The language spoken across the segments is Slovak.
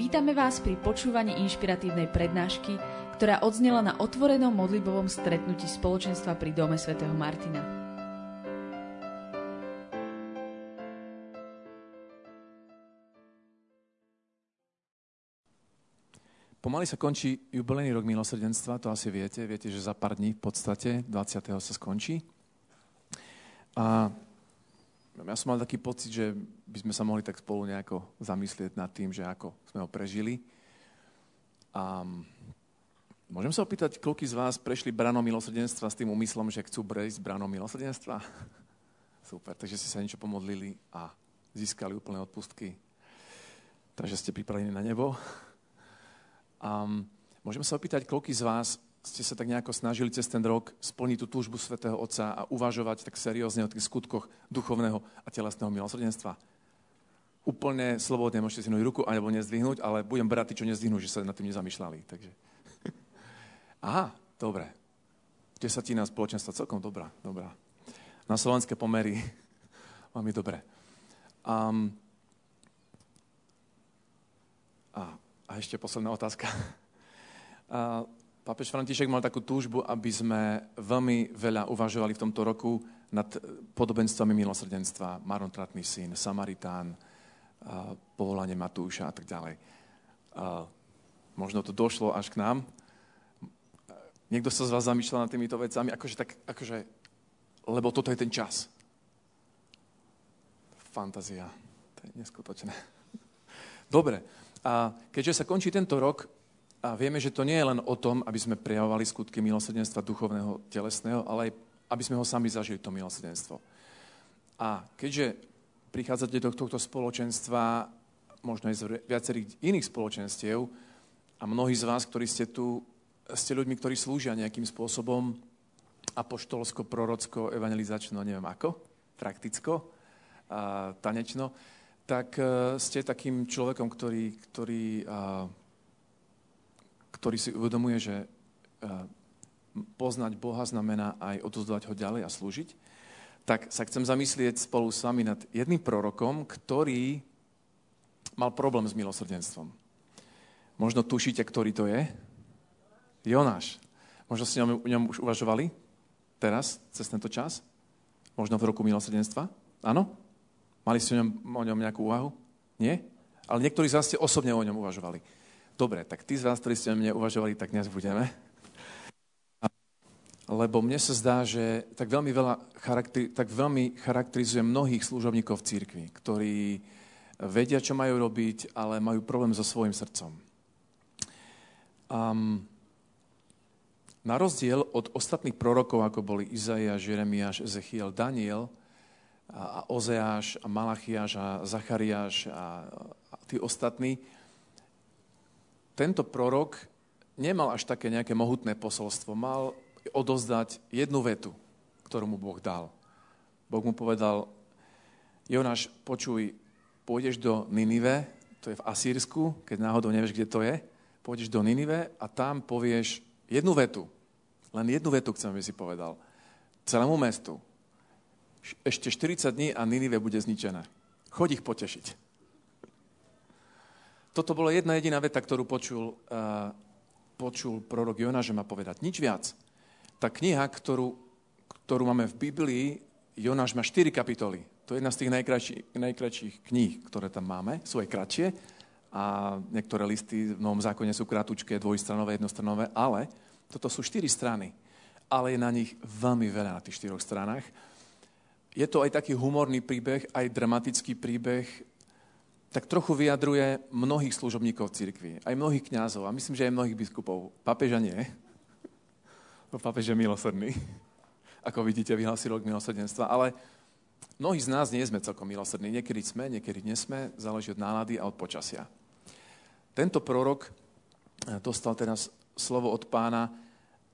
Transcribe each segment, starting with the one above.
Vítame vás pri počúvaní inšpiratívnej prednášky, ktorá odznela na otvorenom modlibovom stretnutí spoločenstva pri Dome svätého Martina. Pomaly sa končí jubilejný rok milosrdenstva, to asi viete. Viete, že za pár dní v podstate, 20. sa skončí. A ja som mal taký pocit, že by sme sa mohli tak spolu nejako zamyslieť nad tým, že ako sme ho prežili. A môžem sa opýtať, koľko z vás prešli branou milosrdenstva s tým úmyslom, že chcú prejsť branou milosrdenstva? Super, takže ste sa niečo pomodlili a získali úplné odpustky. Takže ste pripravení na nebo. A môžem sa opýtať, koľko z vás ste sa tak nejako snažili cez ten rok splniť tú túžbu svätého Otca a uvažovať tak seriózne o tých skutkoch duchovného a telesného milosrdenstva. Úplne slobodne môžete zvihnúť ruku alebo nezdvihnúť, ale budem brať tí, čo nezdvihnú, že sa nad tým nezamýšľali. Takže... Aha, dobre. Desatina spoločenstva, celkom dobrá, dobrá. Na slovenské pomery je dobre. Um, a, a ešte posledná otázka. Uh, Pápež František mal takú túžbu, aby sme veľmi veľa uvažovali v tomto roku nad podobenstvami milosrdenstva. Marontratný syn, Samaritán, povolanie Matúša a tak ďalej. Možno to došlo až k nám. Niekto sa z vás zamýšľal nad týmito vecami, akože tak, akože, lebo toto je ten čas. Fantázia. To je neskutočné. Dobre. A keďže sa končí tento rok, a vieme, že to nie je len o tom, aby sme prejavovali skutky milosrdenstva duchovného, telesného, ale aj aby sme ho sami zažili, to milosrdenstvo. A keďže prichádzate do tohto spoločenstva, možno aj z viacerých iných spoločenstiev, a mnohí z vás, ktorí ste tu, ste ľuďmi, ktorí slúžia nejakým spôsobom apoštolsko, prorocko, evangelizačno, neviem ako, prakticko, a tanečno, tak e, ste takým človekom, ktorý, ktorý ktorý si uvedomuje, že e, poznať Boha znamená aj odozdávať ho ďalej a slúžiť, tak sa chcem zamyslieť spolu s vami nad jedným prorokom, ktorý mal problém s milosrdenstvom. Možno tušíte, ktorý to je? Jonáš. Možno ste o ňom už uvažovali teraz, cez tento čas? Možno v roku milosrdenstva? Áno? Mali ste o ňom, o ňom nejakú úvahu? Nie? Ale niektorí z vás ste osobne o ňom uvažovali. Dobre, tak tí z vás, ktorí ste mne uvažovali, tak dnes budeme. Lebo mne sa zdá, že tak veľmi, veľa charakter, tak veľmi charakterizuje mnohých služobníkov v církvi, ktorí vedia, čo majú robiť, ale majú problém so svojim srdcom. Um, na rozdiel od ostatných prorokov, ako boli Izaiáš, Jeremiáš, Ezechiel, Daniel, a Ozeáš, a Malachiáš, a Zachariáš a, a tí ostatní, tento prorok nemal až také nejaké mohutné posolstvo. Mal odozdať jednu vetu, ktorú mu Boh dal. Boh mu povedal, Jonáš, počuj, pôjdeš do Ninive, to je v Asýrsku, keď náhodou nevieš, kde to je, pôjdeš do Ninive a tam povieš jednu vetu. Len jednu vetu chcem, aby si povedal. Celému mestu. Ešte 40 dní a Ninive bude zničené. Choď ich potešiť. Toto bola jedna jediná veta, ktorú počul, uh, počul prorok Jonáš, že má povedať. Nič viac. Tá kniha, ktorú, ktorú máme v Biblii, Jonáš má 4 kapitoly. To je jedna z tých najkračší, najkračších kníh, ktoré tam máme. Sú aj kratšie a niektoré listy v Novom zákone sú kratučké, dvojstranové, jednostranové, ale toto sú 4 strany. Ale je na nich veľmi veľa na tých 4 stranách. Je to aj taký humorný príbeh, aj dramatický príbeh, tak trochu vyjadruje mnohých služobníkov cirkvi, aj mnohých kňazov a myslím, že aj mnohých biskupov. Papeža nie. Papež je milosrdný. Ako vidíte, vyhlásil rok milosrdenstva. Ale mnohí z nás nie sme celkom milosrdní. Niekedy sme, niekedy nesme. Záleží od nálady a od počasia. Tento prorok eh, dostal teraz slovo od pána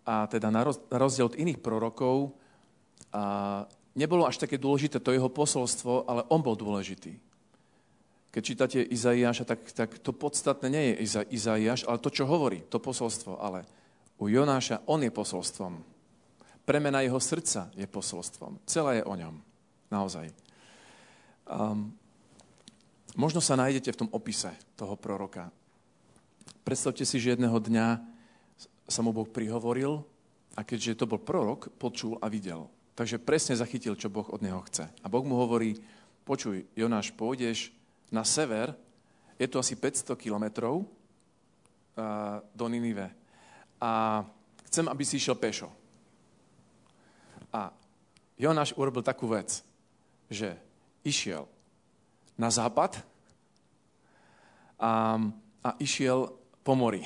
a teda na rozdiel od iných prorokov a nebolo až také dôležité to jeho posolstvo, ale on bol dôležitý keď čítate Izaiáša, tak, tak to podstatné nie je Iza, Izaiáš, ale to, čo hovorí, to posolstvo. Ale u Jonáša on je posolstvom. Premena jeho srdca je posolstvom. Celé je o ňom. Naozaj. Um, možno sa nájdete v tom opise toho proroka. predstavte si, že jedného dňa sa mu Boh prihovoril a keďže to bol prorok, počul a videl. Takže presne zachytil, čo Boh od neho chce. A Boh mu hovorí, počuj, Jonáš, pôjdeš na sever, je to asi 500 kilometrov do Ninive. A chcem, aby si išiel pešo. A Jonáš urobil takú vec, že išiel na západ a, a išiel po mori.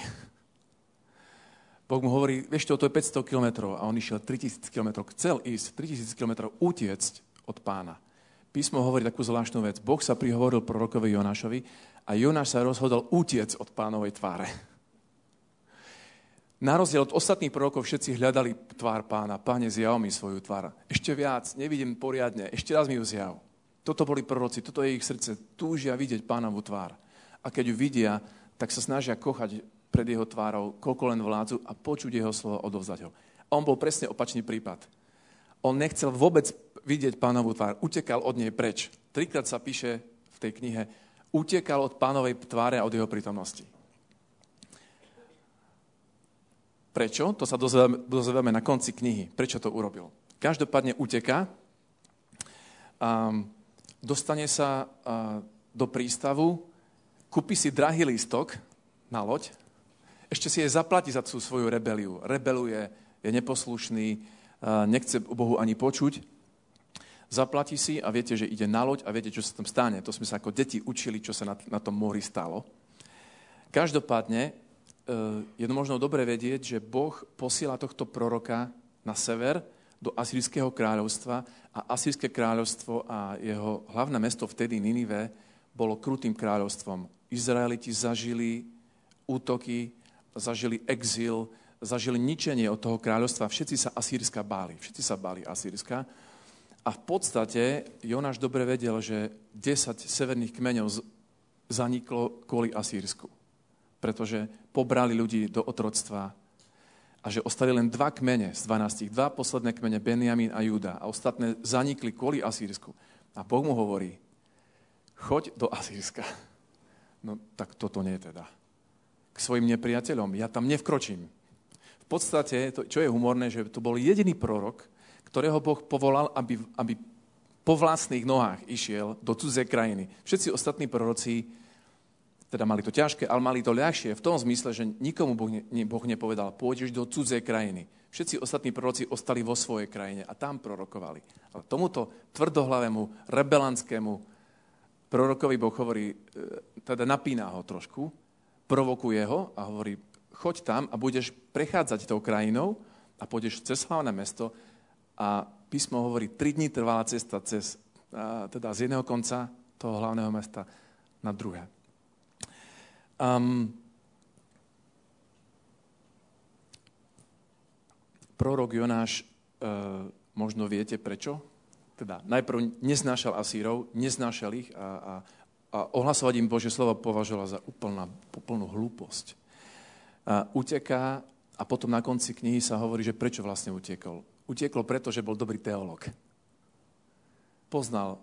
Boh mu hovorí, vieš čo, to je 500 kilometrov a on išiel 3000 kilometrov. Chcel ísť 3000 kilometrov utiecť od pána. Písmo hovorí takú zvláštnu vec. Boh sa prihovoril prorokovi Jonášovi a Jonáš sa rozhodol utiec od pánovej tváre. Na rozdiel od ostatných prorokov všetci hľadali tvár pána. Páne, zjav mi svoju tvár. Ešte viac, nevidím poriadne, ešte raz mi ju zjav. Toto boli proroci, toto je ich srdce. Túžia vidieť pánovu tvár. A keď ju vidia, tak sa snažia kochať pred jeho tvárou, koľko len vládzu a počuť jeho slovo, odovzdať ho. A on bol presne opačný prípad. On nechcel vôbec vidieť pánovú tvár, utekal od nej preč. Trikrát sa píše v tej knihe, utekal od pánovej tváre a od jeho prítomnosti. Prečo? To sa dozvieme na konci knihy. Prečo to urobil? Každopádne uteká, a dostane sa do prístavu, kúpi si drahý lístok na loď, ešte si jej zaplatí za tú svoju rebeliu. Rebeluje, je neposlušný, nechce o Bohu ani počuť. Zaplatí si a viete, že ide na loď a viete, čo sa tam stane. To sme sa ako deti učili, čo sa na, na tom mori stalo. Každopádne e, je možno dobre vedieť, že Boh posiela tohto proroka na sever do Asýrského kráľovstva a Asýrske kráľovstvo a jeho hlavné mesto vtedy Ninive bolo krutým kráľovstvom. Izraeliti zažili útoky, zažili exil, zažili ničenie od toho kráľovstva. Všetci sa Asýrska báli. Všetci sa báli Asýrska. A v podstate Jonáš dobre vedel, že 10 severných kmeňov zaniklo kvôli Asýrsku. Pretože pobrali ľudí do otroctva a že ostali len dva kmene z 12. Dva posledné kmene, Benjamin a Juda. A ostatné zanikli kvôli Asýrsku. A Boh mu hovorí, choď do Asýrska. No tak toto nie teda. K svojim nepriateľom. Ja tam nevkročím. V podstate, to, čo je humorné, že to bol jediný prorok, ktorého Boh povolal, aby, aby po vlastných nohách išiel do cudzej krajiny. Všetci ostatní proroci teda mali to ťažké, ale mali to ľahšie v tom zmysle, že nikomu Boh, ne, boh nepovedal, pôjdeš do cudzej krajiny. Všetci ostatní proroci ostali vo svojej krajine a tam prorokovali. Ale tomuto tvrdohlavému, rebelanskému prorokovi Boh hovorí, e, teda napína ho trošku, provokuje ho a hovorí, choď tam a budeš prechádzať tou krajinou a pôjdeš cez hlavné mesto a písmo hovorí, tri dní trvala cesta cez, teda z jedného konca toho hlavného mesta na druhé. Um, prorok Jonáš, uh, možno viete prečo? Teda najprv neznášal Asírov, neznášal ich a, a a ohlasovať im Bože slovo považovala za úplná, úplnú hlúposť. A uteká a potom na konci knihy sa hovorí, že prečo vlastne utiekol. Utiekol preto, že bol dobrý teológ. Poznal,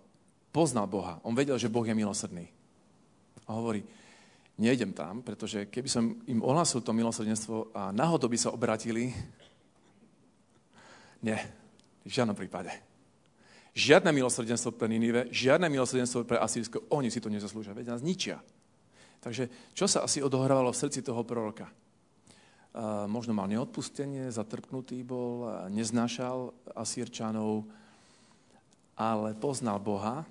poznal Boha. On vedel, že Boh je milosrdný. A hovorí, nejdem tam, pretože keby som im ohlasil to milosrdenstvo a náhodou by sa obratili, nie, v žiadnom prípade. Žiadne milosrdenstvo pre Ninive, žiadne milosrdenstvo pre Asýrsko. Oni si to nezaslúžia, veď nás ničia. Takže čo sa asi odohrávalo v srdci toho proroka? Možno mal neodpustenie, zatrpnutý bol, neznášal Asírčanov, ale poznal Boha,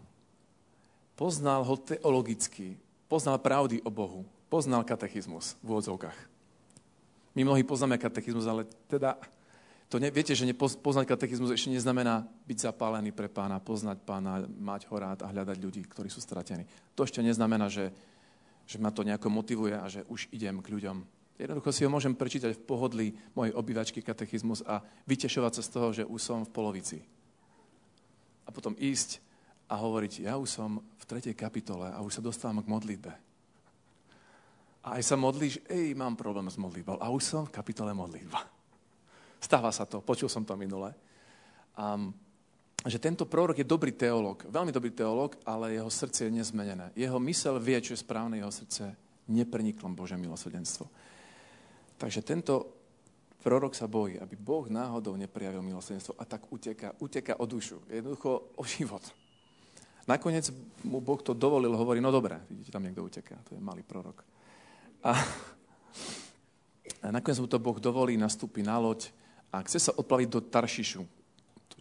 poznal ho teologicky, poznal pravdy o Bohu, poznal katechizmus v úvodzovkách. My mnohí poznáme katechizmus, ale teda to ne, viete, že poznať katechizmus ešte neznamená byť zapálený pre pána, poznať pána, mať ho rád a hľadať ľudí, ktorí sú stratení. To ešte neznamená, že, že ma to nejako motivuje a že už idem k ľuďom. Jednoducho si ho môžem prečítať v pohodlí mojej obývačky katechizmus a vytešovať sa z toho, že už som v polovici. A potom ísť a hovoriť, ja už som v tretej kapitole a už sa dostávam k modlitbe. A aj sa modlíš, ej, mám problém s modlitbou. A už som v kapitole modlitba. Stáva sa to, počul som to minule. Um, že tento prorok je dobrý teológ, veľmi dobrý teológ, ale jeho srdce je nezmenené. Jeho mysel vie, čo je správne, jeho srdce nepreniklo Bože milosrdenstvo. Takže tento prorok sa bojí, aby Boh náhodou neprijavil milosrdenstvo a tak uteka, uteka o dušu, jednoducho o život. Nakoniec mu Boh to dovolil, hovorí, no dobre, vidíte, tam niekto uteká, to je malý prorok. A, a nakoniec mu to Boh dovolí, nastúpi na loď a chce sa odplaviť do Taršišu,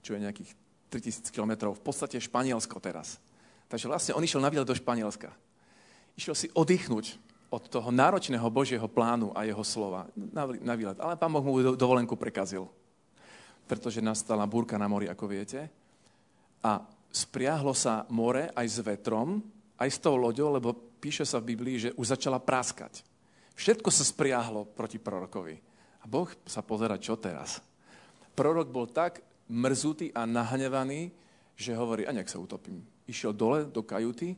čo je nejakých 3000 kilometrov, v podstate Španielsko teraz. Takže vlastne on išiel na do Španielska. Išiel si oddychnúť od toho náročného Božieho plánu a jeho slova na, výlet. Ale pán Boh mu dovolenku prekazil. Pretože nastala búrka na mori, ako viete. A spriahlo sa more aj s vetrom, aj s tou loďou, lebo píše sa v Biblii, že už začala práskať. Všetko sa spriahlo proti prorokovi. A Boh sa pozera, čo teraz. Prorok bol tak mrzutý a nahnevaný, že hovorí, a nech sa utopím. Išiel dole do kajuty,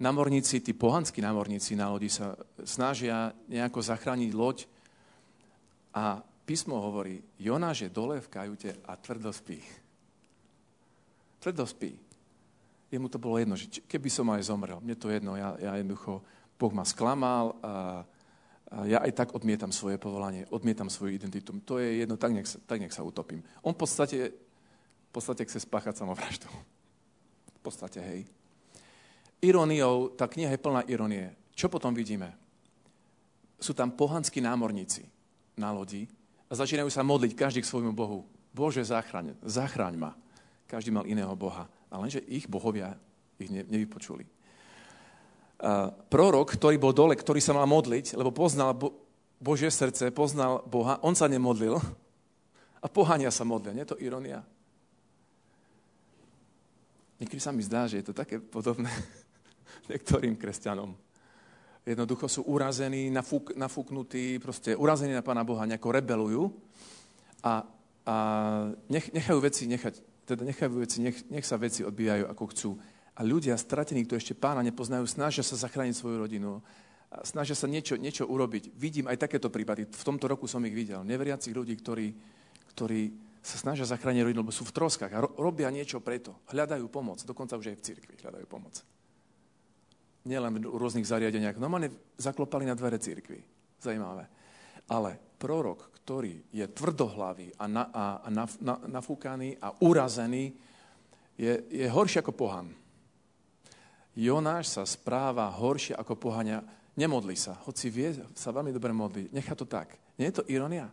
námorníci, tí pohanskí námorníci na lodi sa snažia nejako zachrániť loď a písmo hovorí, Jonáš je dole v kajute a tvrdo spí. Tvrdo spí. Jemu to bolo jedno, že keby som aj zomrel, mne to jedno, ja, ja jednoducho, Boh ma sklamal a, a ja aj tak odmietam svoje povolanie, odmietam svoju identitu. To je jedno, tak nech, sa, tak nech sa utopím. On v podstate, v podstate chce spáchať samovraždu. V podstate, hej. Iróniou, tá kniha je plná ironie. Čo potom vidíme? Sú tam pohanskí námorníci na lodi a začínajú sa modliť každý k svojmu Bohu. Bože, zachraň, zachraň ma. Každý mal iného Boha. A lenže ich bohovia ich ne, nevypočuli. Uh, prorok, ktorý bol dole, ktorý sa mal modliť, lebo poznal Bo- Božie srdce, poznal Boha, on sa nemodlil a pohania sa modlia. Nie je to ironia? Niekedy sa mi zdá, že je to také podobné niektorým kresťanom. Jednoducho sú urazení, nafúk, nafúknutí, proste urazení na Pána Boha, nejako rebelujú a, a nech, nechajú veci nechať teda nechajú veci, nech, nech sa veci odbijajú ako chcú. A ľudia stratení, kto ešte pána nepoznajú, snažia sa zachrániť svoju rodinu, snažia sa niečo, niečo urobiť. Vidím aj takéto prípady. V tomto roku som ich videl. Neveriacich ľudí, ktorí, ktorí sa snažia zachrániť rodinu, lebo sú v troskách a ro- robia niečo preto. Hľadajú pomoc. Dokonca už aj v cirkvi hľadajú pomoc. Nielen v rôznych zariadeniach. Normálne zaklopali na dvere cirkvi. Zajímavé. Ale prorok, ktorý je tvrdohlavý a, na, a, a naf, na, nafúkaný a urazený, je, je horší ako pohan. Jonáš sa správa horšie ako pohania. Nemodli sa, hoci vie sa veľmi dobre modliť. Nechá to tak. Nie je to ironia?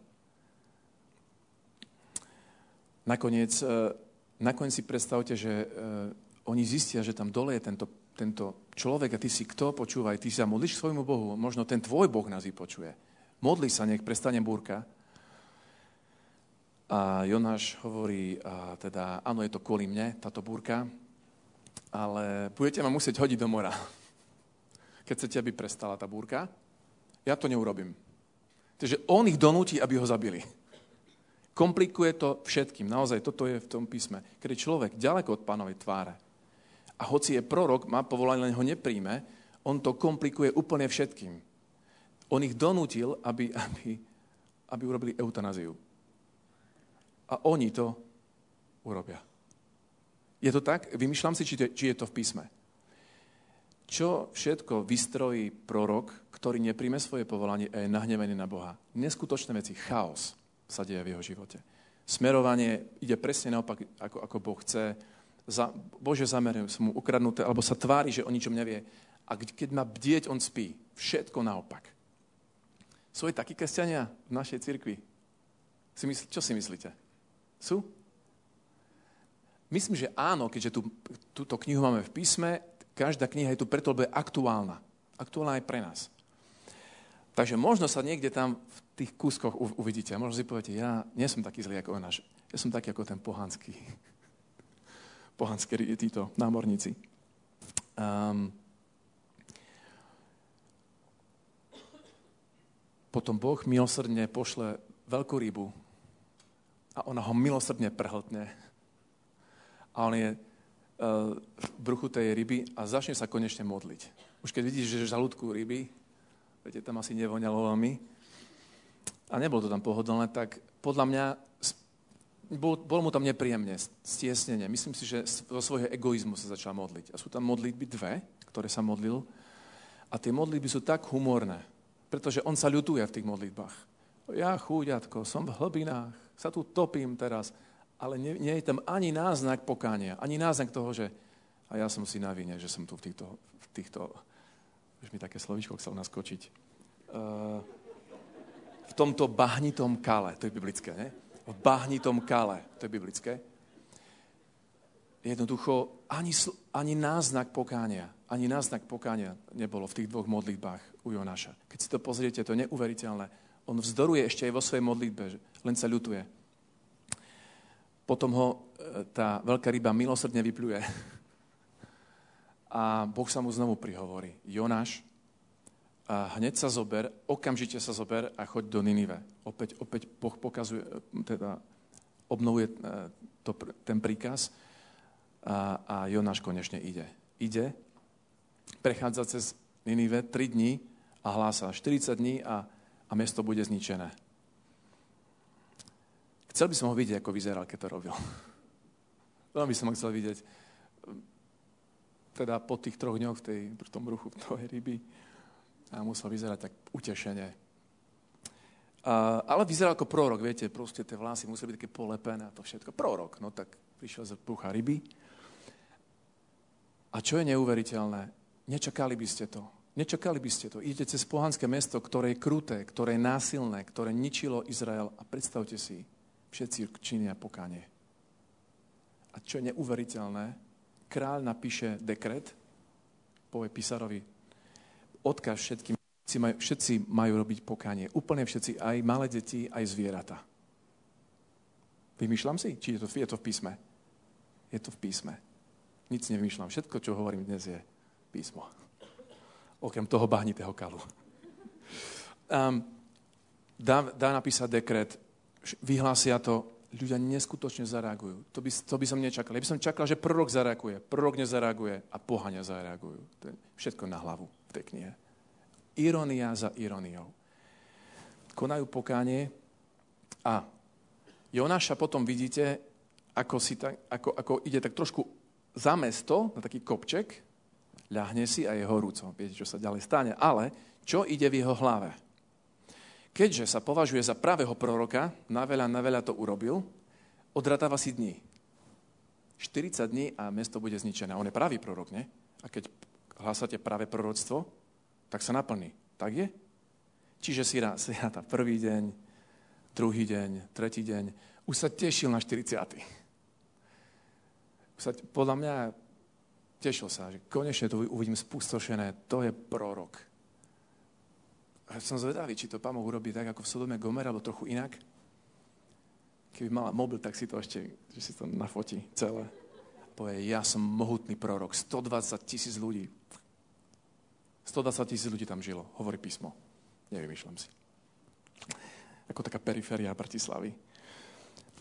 Nakoniec, e, nakoniec si predstavte, že uh, oni zistia, že tam dole je tento, tento človek a ty si kto? Počúvaj, ty sa modlíš svojmu Bohu. Možno ten tvoj Boh nás vypočuje. Modli sa, nech prestane búrka. A Jonáš hovorí, a teda, áno, je to kvôli mne, táto búrka, ale budete ma musieť hodiť do mora. Keď chcete, aby prestala tá búrka, ja to neurobím. Takže on ich donúti, aby ho zabili. Komplikuje to všetkým. Naozaj, toto je v tom písme. Keď človek ďaleko od pánovej tváre a hoci je prorok, má povolanie, len ho nepríjme, on to komplikuje úplne všetkým. On ich donútil, aby, aby, aby urobili eutanáziu a oni to urobia. Je to tak? Vymýšľam si, či, to, či je to v písme. Čo všetko vystrojí prorok, ktorý nepríjme svoje povolanie a je nahnevený na Boha? Neskutočné veci, chaos sa deje v jeho živote. Smerovanie ide presne naopak, ako, ako Boh chce. Za, Bože zamerujú sú mu ukradnuté, alebo sa tvári, že o ničom nevie. A keď má bdieť, on spí. Všetko naopak. Sú aj takí kresťania v našej cirkvi? Si mysl, čo si myslíte? Sú? Myslím, že áno, keďže tú, túto knihu máme v písme, každá kniha je tu preto, lebo je aktuálna. Aktuálna aj pre nás. Takže možno sa niekde tam v tých kúskoch uvidíte a možno si poviete, ja nie som taký zlý ako náš. Ja som taký ako ten pohanský. Pohanský títo námorníci. Um, potom Boh milosrdne pošle veľkú rybu, a ona ho milosrdne prehltne. A on je uh, v bruchu tej ryby a začne sa konečne modliť. Už keď vidíš, že žalúdku ryby, viete, tam asi nevoňalo veľmi, a nebolo to tam pohodlné, tak podľa mňa bol, bol mu tam nepríjemne, stiesnenie. Myslím si, že zo svojho egoizmu sa začal modliť. A sú tam modlitby dve, ktoré sa modlil. A tie modlitby sú tak humorné, pretože on sa ľutuje v tých modlitbách. Ja, chúďatko, som v hlbinách, sa tu topím teraz, ale nie, nie je tam ani náznak pokánia, ani náznak toho, že a ja som si na vine, že som tu v týchto, v týchto už mi také slovíčko chcel naskočiť, uh, v tomto bahnitom kale, to je biblické, ne? V bahnitom kale, to je biblické. Jednoducho ani, ani náznak pokánia, ani náznak pokánia nebolo v tých dvoch modlitbách u Jonáša. Keď si to pozriete, to je neuveriteľné. On vzdoruje ešte aj vo svojej modlitbe, len sa ľutuje. Potom ho e, tá veľká ryba milosrdne vypluje. A Boh sa mu znovu prihovorí. Jonáš, a hneď sa zober, okamžite sa zober a choď do Ninive. Opäť, opäť Boh pokazuje, teda obnovuje e, to, ten príkaz a, a Jonáš konečne ide. Ide, prechádza cez Ninive 3 dní a hlása 40 dní a, a mesto bude zničené. Chcel by som ho vidieť, ako vyzeral, keď to robil. Veľmi som ho chcel vidieť. Teda po tých troch dňoch v, tej, v tom ruchu tej ryby. A musel vyzerať tak utešene. A, ale vyzeral ako prorok, viete, proste tie vlasy museli byť také polepené a to všetko. Prorok, no tak prišiel z brucha ryby. A čo je neuveriteľné? Nečakali by ste to. Nečakali by ste to. Idete cez pohanské mesto, ktoré je kruté, ktoré je násilné, ktoré ničilo Izrael a predstavte si, všetci činia pokánie. A čo je neuveriteľné, kráľ napíše dekret, povie písarovi, odkaz všetkým, všetci majú, všetci majú robiť pokánie. Úplne všetci, aj malé deti, aj zvieratá. Vymýšľam si? Či je to, je to v písme? Je to v písme. Nic nevymýšľam. Všetko, čo hovorím dnes, je písmo. Okrem toho bahnitého kalu. Um, dá, dá napísať dekret, vyhlásia to, ľudia neskutočne zareagujú. To by, to by som nečakal. Ja by som čakal, že prorok zareaguje, prorok nezareaguje a pohania zareagujú. To je všetko na hlavu v. Ironia za ironiou. Konajú pokánie a Jonáša potom vidíte, ako, si tak, ako, ako ide tak trošku za mesto, na taký kopček, ľahne si a je horúco. Viete, čo sa ďalej stane. Ale čo ide v jeho hlave? Keďže sa považuje za pravého proroka, na veľa, na veľa to urobil, odratáva si dní. 40 dní a mesto bude zničené. On je pravý prorok, nie? A keď hlásate práve proroctvo, tak sa naplní. Tak je? Čiže si rá, si ráta prvý deň, druhý deň, tretí deň. Už sa tešil na 40. Už sa, podľa mňa tešil sa, že konečne to uvidím spustošené. To je prorok. A som zvedavý, či to pán Boh urobí tak, ako v Sodome Gomer, alebo trochu inak. Keby mala mobil, tak si to ešte, že si to nafotí celé. Povie, ja som mohutný prorok, 120 tisíc ľudí. 120 tisíc ľudí tam žilo, hovorí písmo. Nevymýšľam si. Ako taká periféria Bratislavy.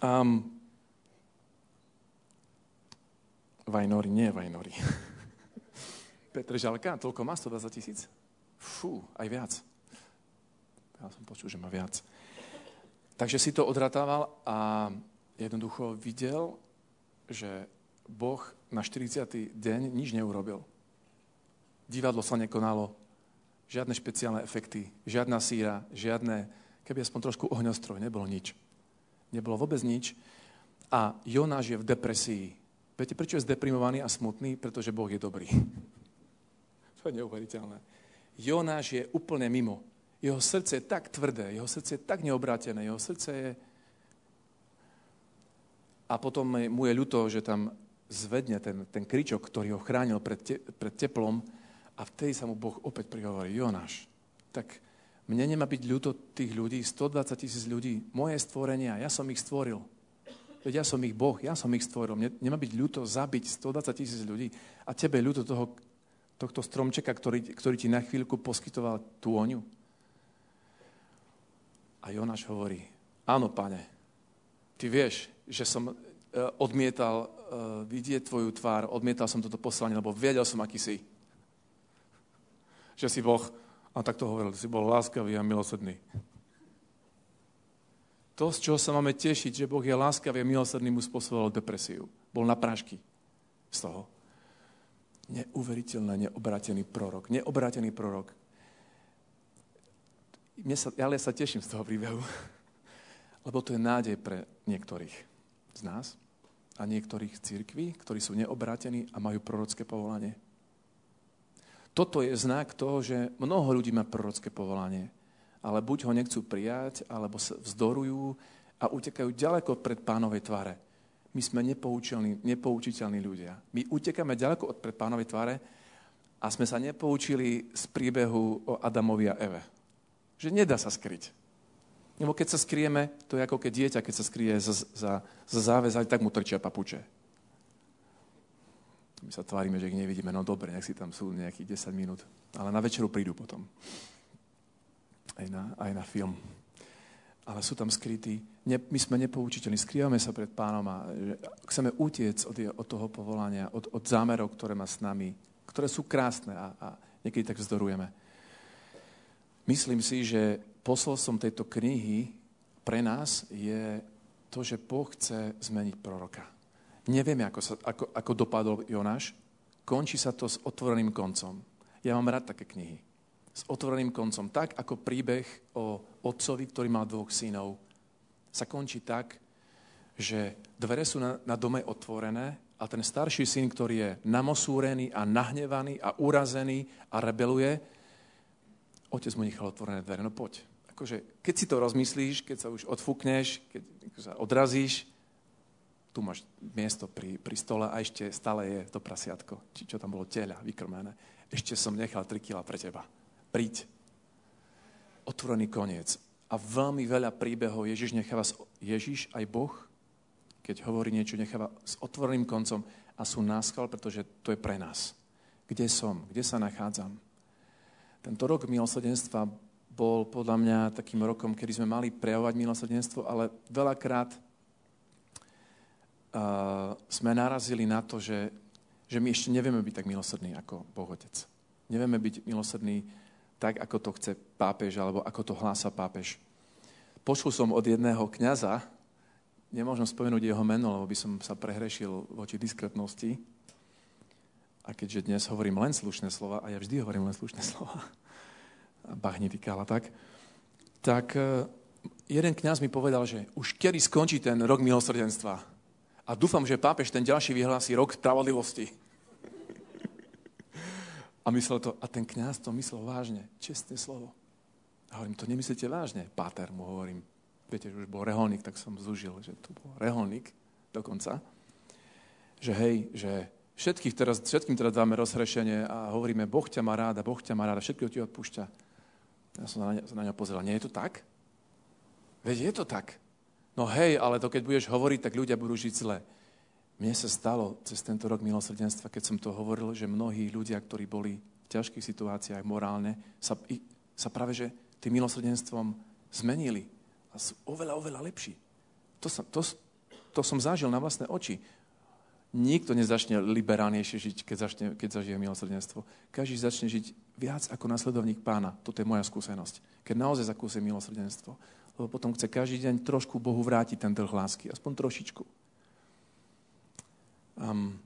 Um, Vajnori, nie Vajnori. Petr Žalka, toľko má 120 tisíc? Fú, aj viac. Ja som počul, že má viac. Takže si to odratával a jednoducho videl, že Boh na 40. deň nič neurobil. Divadlo sa nekonalo, žiadne špeciálne efekty, žiadna síra, žiadne, keby aspoň trošku ohňostroj, nebolo nič. Nebolo vôbec nič. A Jonáš je v depresii. Viete, prečo je zdeprimovaný a smutný? Pretože Boh je dobrý. To je neuveriteľné. Jonáš je úplne mimo. Jeho srdce je tak tvrdé, jeho srdce je tak neobrátené, jeho srdce je... A potom mu je ľúto, že tam zvedne ten, ten kričok, ktorý ho chránil pred, te, pred teplom a vtedy sa mu Boh opäť prihovorí, Jonáš, tak mne nemá byť ľúto tých ľudí, 120 tisíc ľudí, moje stvorenia, ja som ich stvoril. Veď ja som ich Boh, ja som ich stvoril. Mne nemá byť ľúto zabiť 120 tisíc ľudí a tebe ľúto toho, tohto stromčeka, ktorý, ktorý ti na chvíľku poskytoval tú oňu. A Jonáš hovorí, áno, pane, ty vieš, že som e, odmietal e, vidieť tvoju tvár, odmietal som toto poslanie, lebo vedel som, aký si. Že si Boh, a tak to hovoril, si bol láskavý a milosrdný. To, z čoho sa máme tešiť, že Boh je láskavý a milosrdný, mu spôsoboval depresiu. Bol na prášky z toho. Neuveriteľne neobrátený prorok. Neobrátený prorok. Mne sa, ale sa teším z toho príbehu, lebo to je nádej pre niektorých z nás a niektorých církví, ktorí sú neobrátení a majú prorocké povolanie. Toto je znak toho, že mnoho ľudí má prorocké povolanie, ale buď ho nechcú prijať, alebo sa vzdorujú a utekajú ďaleko pred pánovej tvare. My sme nepoučiteľní ľudia. My utekáme ďaleko od pred pánovej tvare a sme sa nepoučili z príbehu o Adamovi a Eve. Že nedá sa skryť. Lebo keď sa skrieme, to je ako keď dieťa, keď sa skrie za, za, za záväz, tak mu trčia papuče. My sa tvárime, že ich nevidíme. No dobre, nech si tam sú nejakých 10 minút. Ale na večeru prídu potom. Aj na, aj na film. Ale sú tam skrytí. Ne, my sme nepoučiteľní. Skrývame sa pred pánom a že chceme utiec od, od toho povolania, od, od zámerov, ktoré má s nami, ktoré sú krásne a, a niekedy tak vzdorujeme. Myslím si, že posolstvom tejto knihy pre nás je to, že Boh chce zmeniť proroka. Nevieme, ako, sa, ako, ako dopadol Jonáš. Končí sa to s otvoreným koncom. Ja mám rád také knihy. S otvoreným koncom. Tak, ako príbeh o otcovi, ktorý mal dvoch synov, sa končí tak, že dvere sú na, na dome otvorené a ten starší syn, ktorý je namosúrený a nahnevaný a urazený a rebeluje, otec mu nechal otvorené dvere. No poď. Akože, keď si to rozmyslíš, keď sa už odfúkneš, keď sa odrazíš, tu máš miesto pri, pri stole a ešte stále je to prasiatko, či čo tam bolo teľa vykrmené. Ešte som nechal 3 kila pre teba. Príď. Otvorený koniec. A veľmi veľa príbehov Ježiš necháva, Ježiš aj Boh, keď hovorí niečo, necháva s otvoreným koncom a sú náskal, pretože to je pre nás. Kde som? Kde sa nachádzam? Tento rok milosrdenstva bol podľa mňa takým rokom, kedy sme mali prejavovať milosrdenstvo, ale veľakrát sme narazili na to, že, že my ešte nevieme byť tak milosrdní ako Boh Otec. Nevieme byť milosrdní tak, ako to chce pápež, alebo ako to hlása pápež. Počul som od jedného kňaza, nemôžem spomenúť jeho meno, lebo by som sa prehrešil voči diskretnosti, a keďže dnes hovorím len slušné slova, a ja vždy hovorím len slušné slova, Bach netýkala tak, tak e, jeden kňaz mi povedal, že už kedy skončí ten rok milosrdenstva. A dúfam, že pápež ten ďalší vyhlási rok spravodlivosti. A myslel to, a ten kňaz to myslel vážne, čestné slovo. A hovorím, to nemyslíte vážne? Páter mu hovorím, viete, že už bol reholník, tak som zúžil, že tu bol reholník dokonca. Že hej, že všetkých teraz, všetkým teraz dáme rozhrešenie a hovoríme, Boh ťa má rád a Boh ťa má rád a všetko ti odpúšťa. Ja som na, na ňa pozeral, nie je to tak? Veď je to tak. No hej, ale to keď budeš hovoriť, tak ľudia budú žiť zle. Mne sa stalo cez tento rok milosrdenstva, keď som to hovoril, že mnohí ľudia, ktorí boli v ťažkých situáciách morálne, sa, sa práve že tým milosrdenstvom zmenili a sú oveľa, oveľa lepší. To som, to, to som zažil na vlastné oči. Nikto nezačne liberálnejšie žiť, keď, začne, keď zažije milosrdenstvo. Každý začne žiť viac ako nasledovník pána. Toto je moja skúsenosť. Keď naozaj zakúsim milosrdenstvo lebo potom chce každý deň trošku Bohu vrátiť ten trh lásky, aspoň trošičku. Um,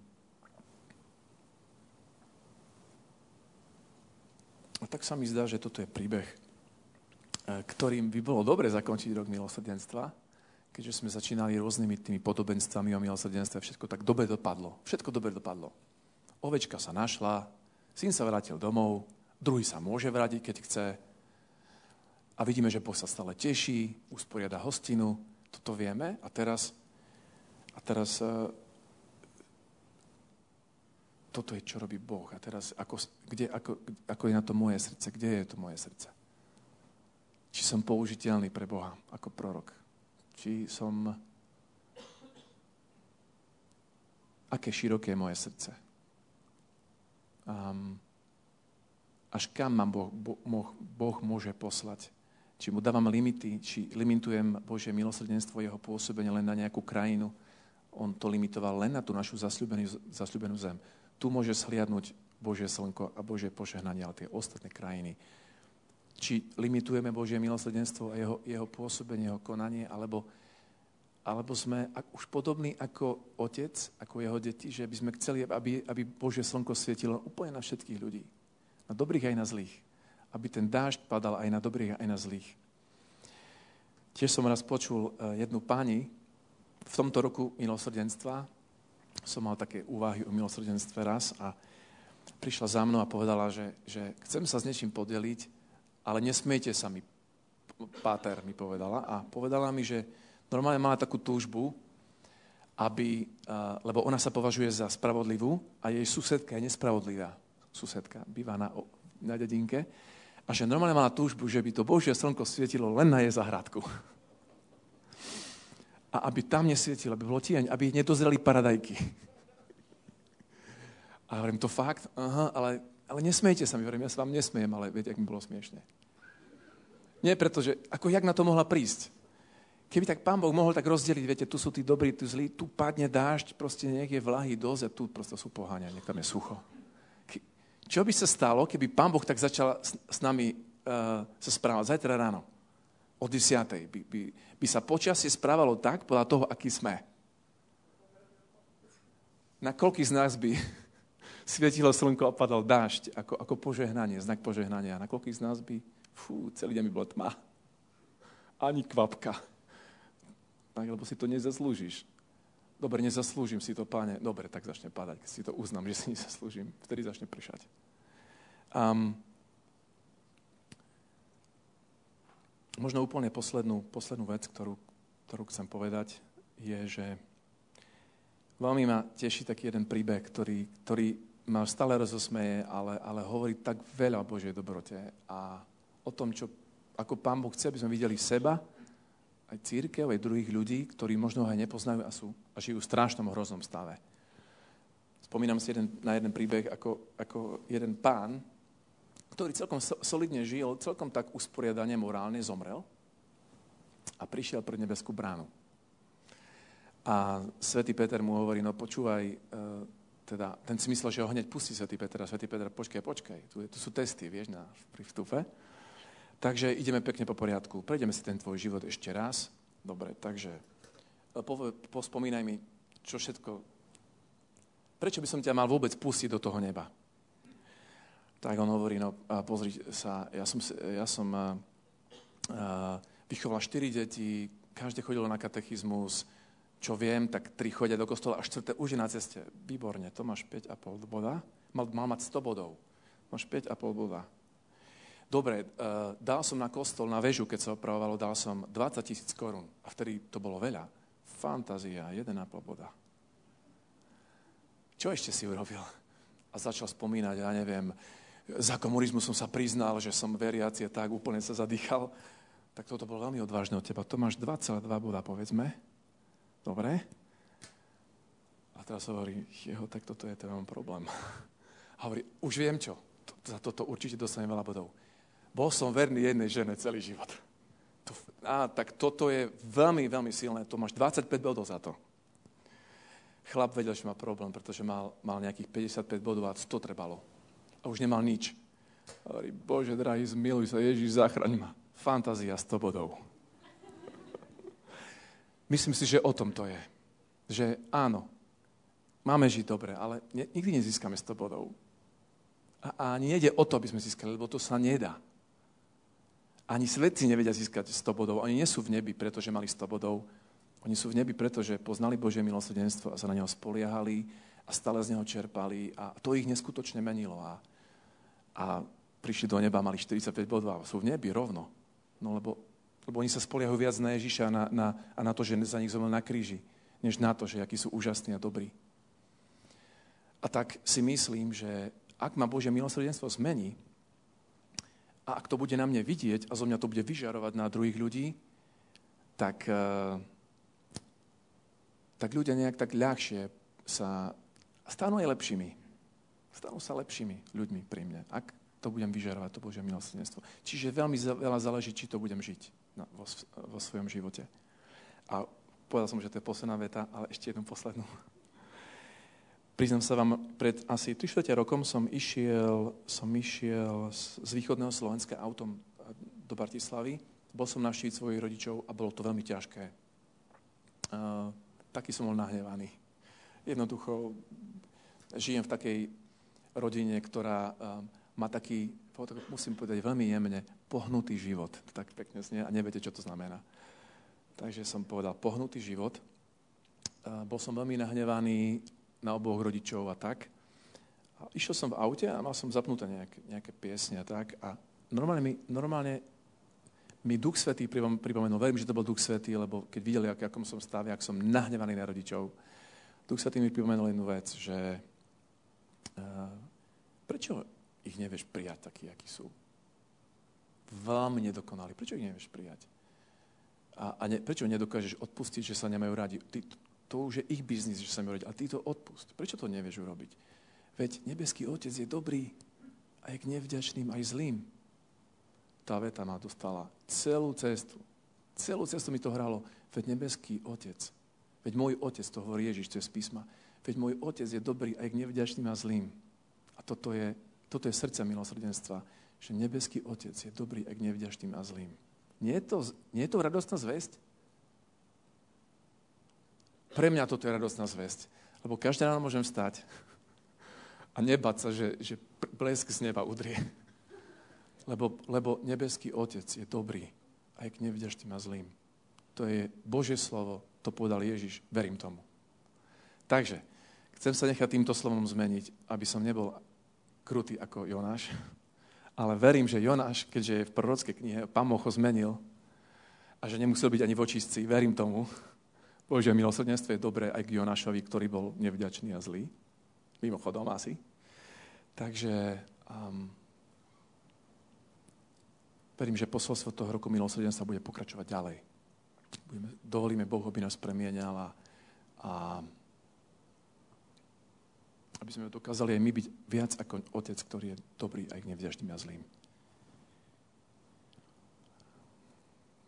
a tak sa mi zdá, že toto je príbeh, e, ktorým by bolo dobre zakončiť rok milosrdenstva, keďže sme začínali rôznymi tými podobenstvami o milosrdenstve, všetko tak dobre dopadlo. Všetko dobre dopadlo. Ovečka sa našla, syn sa vrátil domov, druhý sa môže vrátiť, keď chce, a vidíme, že Boh sa stále teší, usporiada hostinu, toto vieme a teraz, a teraz uh, toto je, čo robí Boh. A teraz, ako, kde, ako, ako je na to moje srdce? Kde je to moje srdce? Či som použiteľný pre Boha ako prorok? Či som... Aké široké je moje srdce? Um, až kam ma boh, boh, boh môže poslať? Či mu dávam limity, či limitujem Božie milosrdenstvo, jeho pôsobenie len na nejakú krajinu. On to limitoval len na tú našu zasľubenú, zem. Tu môže sliadnúť Božie slnko a Božie požehnanie, ale tie ostatné krajiny. Či limitujeme Božie milosrdenstvo a jeho, jeho pôsobenie, jeho konanie, alebo, alebo sme už podobní ako otec, ako jeho deti, že by sme chceli, aby, aby Božie slnko svietilo úplne na všetkých ľudí. Na dobrých aj na zlých. Aby ten dážď padal aj na dobrých aj na zlých. Tiež som raz počul eh, jednu pani, v tomto roku milosrdenstva som mal také úvahy o milosrdenstve raz a prišla za mnou a povedala, že, že chcem sa s niečím podeliť, ale nesmiete sa mi, páter mi povedala. A povedala mi, že normálne mala takú túžbu, aby, lebo ona sa považuje za spravodlivú a jej susedka je nespravodlivá. Susedka býva na, na dedinke. A že normálne mala túžbu, že by to Božie slnko svietilo len na jej zahradku a aby tam nesvietilo, aby bolo tieň, aby nedozreli paradajky. A hovorím, to fakt? Aha, ale, ale nesmejte sa mi, hovorím, ja sa vám nesmiem, ale viete, ak mi bolo smiešne. Nie, pretože, ako jak na to mohla prísť? Keby tak pán Boh mohol tak rozdeliť, viete, tu sú tí dobrí, tu zlí, tu padne dážď, proste nech je vlahy dosť a tu proste sú poháňa, nech tam je sucho. Čo by sa stalo, keby pán Boh tak začal s, s nami uh, sa správať zajtra ráno? O desiatej by, by, by sa počasie správalo tak, podľa toho, aký sme. Na koľký z nás by svietilo slnko a padal dážď, ako, ako požehnanie, znak požehnania. Na koľký z nás by, fú, celý deň by bola tma. Ani kvapka. Tak, lebo si to nezaslúžiš. Dobre, nezaslúžim si to, páne. Dobre, tak začne padať, keď si to uznám, že si nezaslúžim. Vtedy začne pršať. Um, možno úplne poslednú, poslednú vec, ktorú, ktorú chcem povedať, je, že veľmi ma teší taký jeden príbeh, ktorý, ktorý ma stále rozosmeje, ale, ale hovorí tak veľa o Božej dobrote a o tom, čo, ako Pán Boh chce, aby sme videli seba, aj církev, aj druhých ľudí, ktorí možno ho aj nepoznajú a, sú, a žijú v strašnom hroznom stave. Spomínam si jeden, na jeden príbeh, ako, ako jeden pán, ktorý celkom solidne žil, celkom tak usporiadane morálne zomrel a prišiel pred nebeskú bránu. A svätý Peter mu hovorí, no počúvaj, e, teda, ten si myslel, že ho hneď pustí svätý Peter a svätý Peter, počkaj, počkaj, tu, tu sú testy, vieš, na, pri vstupe. Takže ideme pekne po poriadku, prejdeme si ten tvoj život ešte raz. Dobre, takže e, po, pospomínaj mi, čo všetko, prečo by som ťa mal vôbec pustiť do toho neba? tak on hovorí, no pozri sa, ja som, ja som uh, vychoval štyri deti, každé chodilo na katechizmus, čo viem, tak tri chodia do kostola a štvrté už je na ceste. Výborne, to máš 5,5 boda. Mal, mal mať 100 bodov. Máš 5,5 boda. Dobre, uh, dal som na kostol, na väžu, keď sa opravovalo, dal som 20 tisíc korún. A vtedy to bolo veľa. Fantázia, 1,5 boda. Čo ešte si urobil? A začal spomínať, ja neviem, za komunizmu som sa priznal, že som veriaci tak úplne sa zadýchal. Tak toto bolo veľmi odvážne od teba. To máš 2,2 boda, povedzme. Dobre? A teraz hovorí, jeho, tak toto je ten problém. A hovorí, už viem čo. Za toto určite dostanem veľa bodov. Bol som verný jednej žene celý život. To, á, tak toto je veľmi, veľmi silné. To máš 25 bodov za to. Chlap vedel, že má problém, pretože mal, mal nejakých 55 bodov a 100 trebalo a už nemal nič. A hovorí, Bože, drahý, zmiluj sa, Ježiš, zachraň ma. Fantázia 100 bodov. Myslím si, že o tom to je. Že áno, máme žiť dobre, ale nikdy nezískame 100 bodov. A, a ani nejde o to, aby sme získali, lebo to sa nedá. Ani svetci nevedia získať 100 bodov. Oni nie sú v nebi, pretože mali 100 bodov. Oni sú v nebi, pretože poznali Božie milosrdenstvo a sa na neho spoliehali a stále z neho čerpali a to ich neskutočne menilo. A, a prišli do neba, mali 45 bodov a sú v nebi rovno. No lebo, lebo oni sa spoliahujú viac na Ježiša a na, na, a na to, že za nich zomrel na kríži, než na to, že akí sú úžasní a dobrí. A tak si myslím, že ak ma Božie milosrdenstvo zmení a ak to bude na mne vidieť a zo mňa to bude vyžarovať na druhých ľudí, tak, eh, tak ľudia nejak tak ľahšie sa stanú aj lepšími stanú sa lepšími ľuďmi pri mne, ak to budem vyžarovať, to Božie milosrdenstvo. Čiže veľmi veľa záleží, či to budem žiť na, vo, vo svojom živote. A povedal som, že to je posledná veta, ale ešte jednu poslednú. Priznám sa vám, pred asi 3 rokom som išiel, som išiel z, z východného Slovenska autom do Bratislavy. Bol som navštíviť svojich rodičov a bolo to veľmi ťažké. Uh, taký som bol nahnevaný. Jednoducho žijem v takej rodine, ktorá uh, má taký, musím povedať veľmi jemne, pohnutý život. Tak pekne znie a neviete, čo to znamená. Takže som povedal pohnutý život. Uh, bol som veľmi nahnevaný na oboch rodičov a tak. A išiel som v aute a mal som zapnuté nejaké, nejaké piesne a tak. A normálne mi, normálne mi Duch Svetý pripomenul, verím, že to bol Duch Svetý, lebo keď videli, ak, akom som stave, ak som nahnevaný na rodičov, Duch Svetý mi pripomenul jednu vec, že uh, prečo ich nevieš prijať takí, akí sú? Veľmi nedokonali. Prečo ich nevieš prijať? A, a ne, prečo nedokážeš odpustiť, že sa nemajú radi? Ty, to už je ich biznis, že sa majú radi. A ty to odpust. Prečo to nevieš urobiť? Veď nebeský otec je dobrý aj k nevďačným, aj zlým. Tá veta ma dostala celú cestu. Celú cestu mi to hralo. Veď nebeský otec, veď môj otec, to hovorí Ježiš, to je z písma, veď môj otec je dobrý aj k nevďačným a zlým. A toto je, toto je srdce milosrdenstva, že nebeský otec je dobrý aj k nevďačným a zlým. Nie je to, nie je to radostná zväzť? Pre mňa toto je radostná zväzť. Lebo každé ráno môžem vstať a nebať sa, že, že blesk z neba udrie. Lebo, lebo nebeský Otec je dobrý aj k nevďačným a zlým. To je Božie slovo, to povedal Ježiš, verím tomu. Takže, chcem sa nechať týmto slovom zmeniť, aby som nebol krutý ako Jonáš, ale verím, že Jonáš, keďže je v prorockej knihe, pán ho zmenil a že nemusel byť ani vočistci, verím tomu. Bože milosrdenstvo je dobré aj k Jonášovi, ktorý bol nevďačný a zlý. Mimochodom asi. Takže um, verím, že posolstvo toho roku milosrdenstva bude pokračovať ďalej. Budeme, dovolíme Bohu, aby nás premienial a, a aby sme dokázali aj my byť viac ako otec, ktorý je dobrý aj k nevďačným a zlým.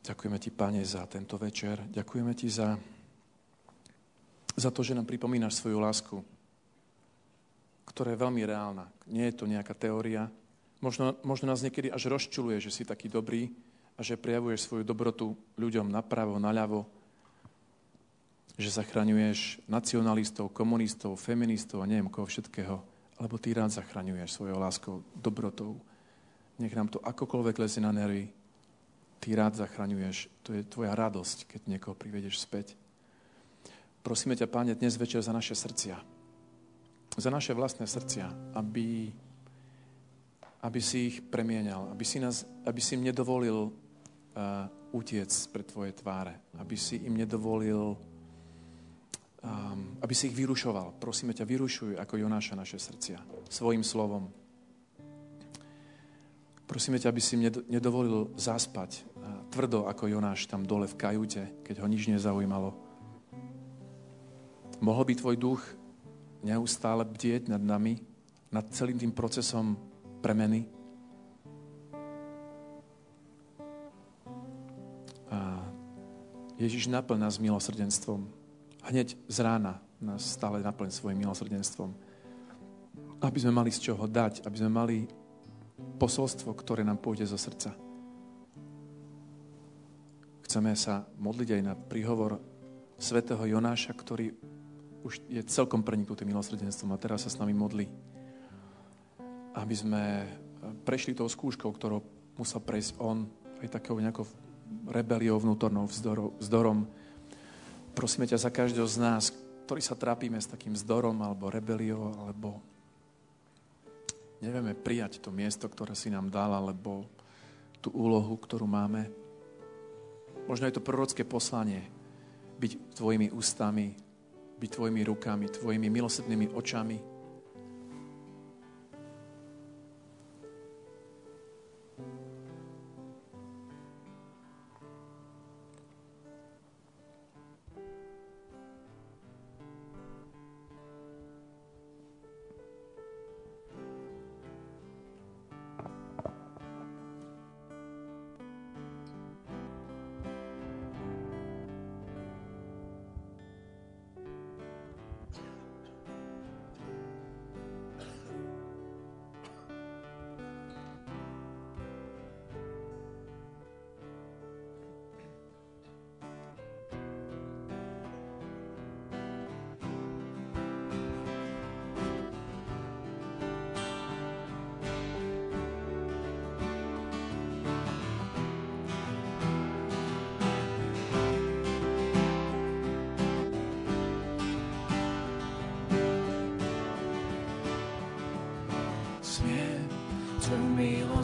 Ďakujeme ti, Pane, za tento večer. Ďakujeme ti za, za to, že nám pripomínaš svoju lásku ktorá je veľmi reálna. Nie je to nejaká teória. Možno, možno nás niekedy až rozčuluje, že si taký dobrý a že prejavuješ svoju dobrotu ľuďom napravo, naľavo, že zachraňuješ nacionalistov, komunistov, feministov a neviem koho všetkého, alebo ty rád zachraňuješ svojou láskou, dobrotou. Nech nám to akokoľvek lezie na nervy, ty rád zachraňuješ. To je tvoja radosť, keď niekoho privedeš späť. Prosíme ťa, Páne, dnes večer za naše srdcia za naše vlastné srdcia, aby, aby si ich premienial, aby si, nás, aby si im nedovolil uh, utiec pred tvoje tváre, aby si im nedovolil, um, aby si ich vyrušoval. Prosíme ťa, vyrušuj ako Jonáša naše srdcia svojim slovom. Prosíme ťa, aby si im nedovolil zaspať uh, tvrdo ako Jonáš tam dole v kajute, keď ho nič nezaujímalo. Mohol by tvoj duch neustále bdieť nad nami, nad celým tým procesom premeny. A Ježiš naplň nás milosrdenstvom. Hneď z rána nás stále naplň svojim milosrdenstvom. Aby sme mali z čoho dať, aby sme mali posolstvo, ktoré nám pôjde zo srdca. Chceme sa modliť aj na príhovor svätého Jonáša, ktorý už je celkom preniknutý milosrdenstvom a teraz sa s nami modlí. Aby sme eh, prešli tou skúškou, ktorou musel prejsť on, aj takou nejakou rebeliou vnútornou, vzdorom, vzdorom. Prosíme ťa za každého z nás, ktorý sa trápime s takým vzdorom alebo rebeliou, alebo nevieme prijať to miesto, ktoré si nám dal, alebo tú úlohu, ktorú máme. Možno je to prorocké poslanie, byť tvojimi ústami, byť tvojimi rukami, tvojimi milosrdnými očami,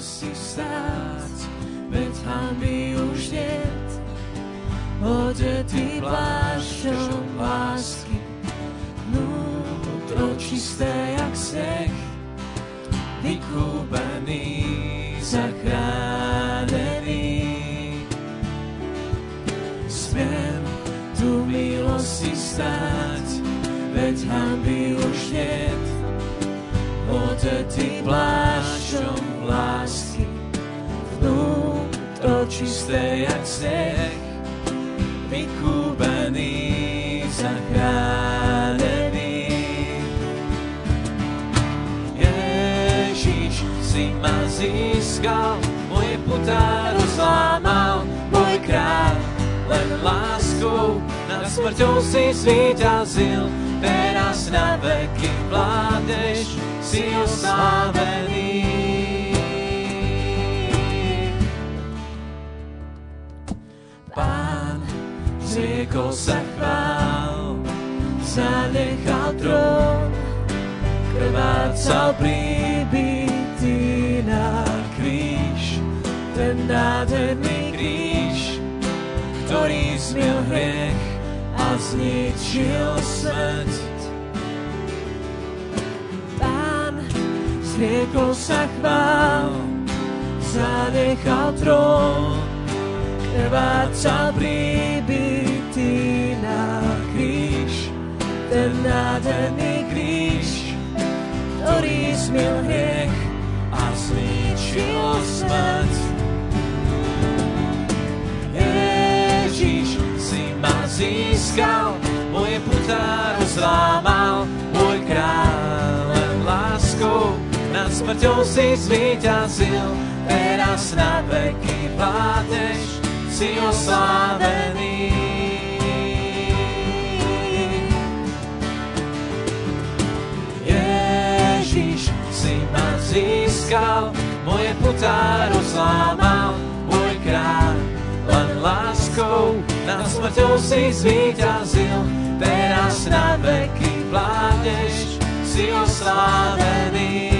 milosti stáť, veď hamby už niet. Odetý plášťom lásky, nutro čisté jak sneh, vykúpený, zachránený. Smiem tu milosti stáť, veď hamby už niet. Odetý plášťom čisté jak sneh, vykúpený, zachránený. Ježiš si ma získal, moje putá rozlámal, môj kráľ, len láskou nad smrťou si zvíťazil, teraz na veky vládeš, si oslávený. Zriekol sa chvál, zanechal trón, krvácal príbytý na kríž, ten nádherný kríž, ktorý zmiel hriech a zničil smrť. Pán zriekol sa chvál, zanechal trón, krvácal príbytý na kríž, ten nádherný kríž, ktorý zmiel hriech a zničil smrť. Ježiš si ma získal, moje putá rozlámal, môj kráľ láskou nad smrťou si zvíťazil, teraz na veky vládeš, si oslávený. Získal, moje putá rozlámal, môj kráľ, len láskou nad smrťou si zvíťazil, teraz na veky vládeš, si oslávený.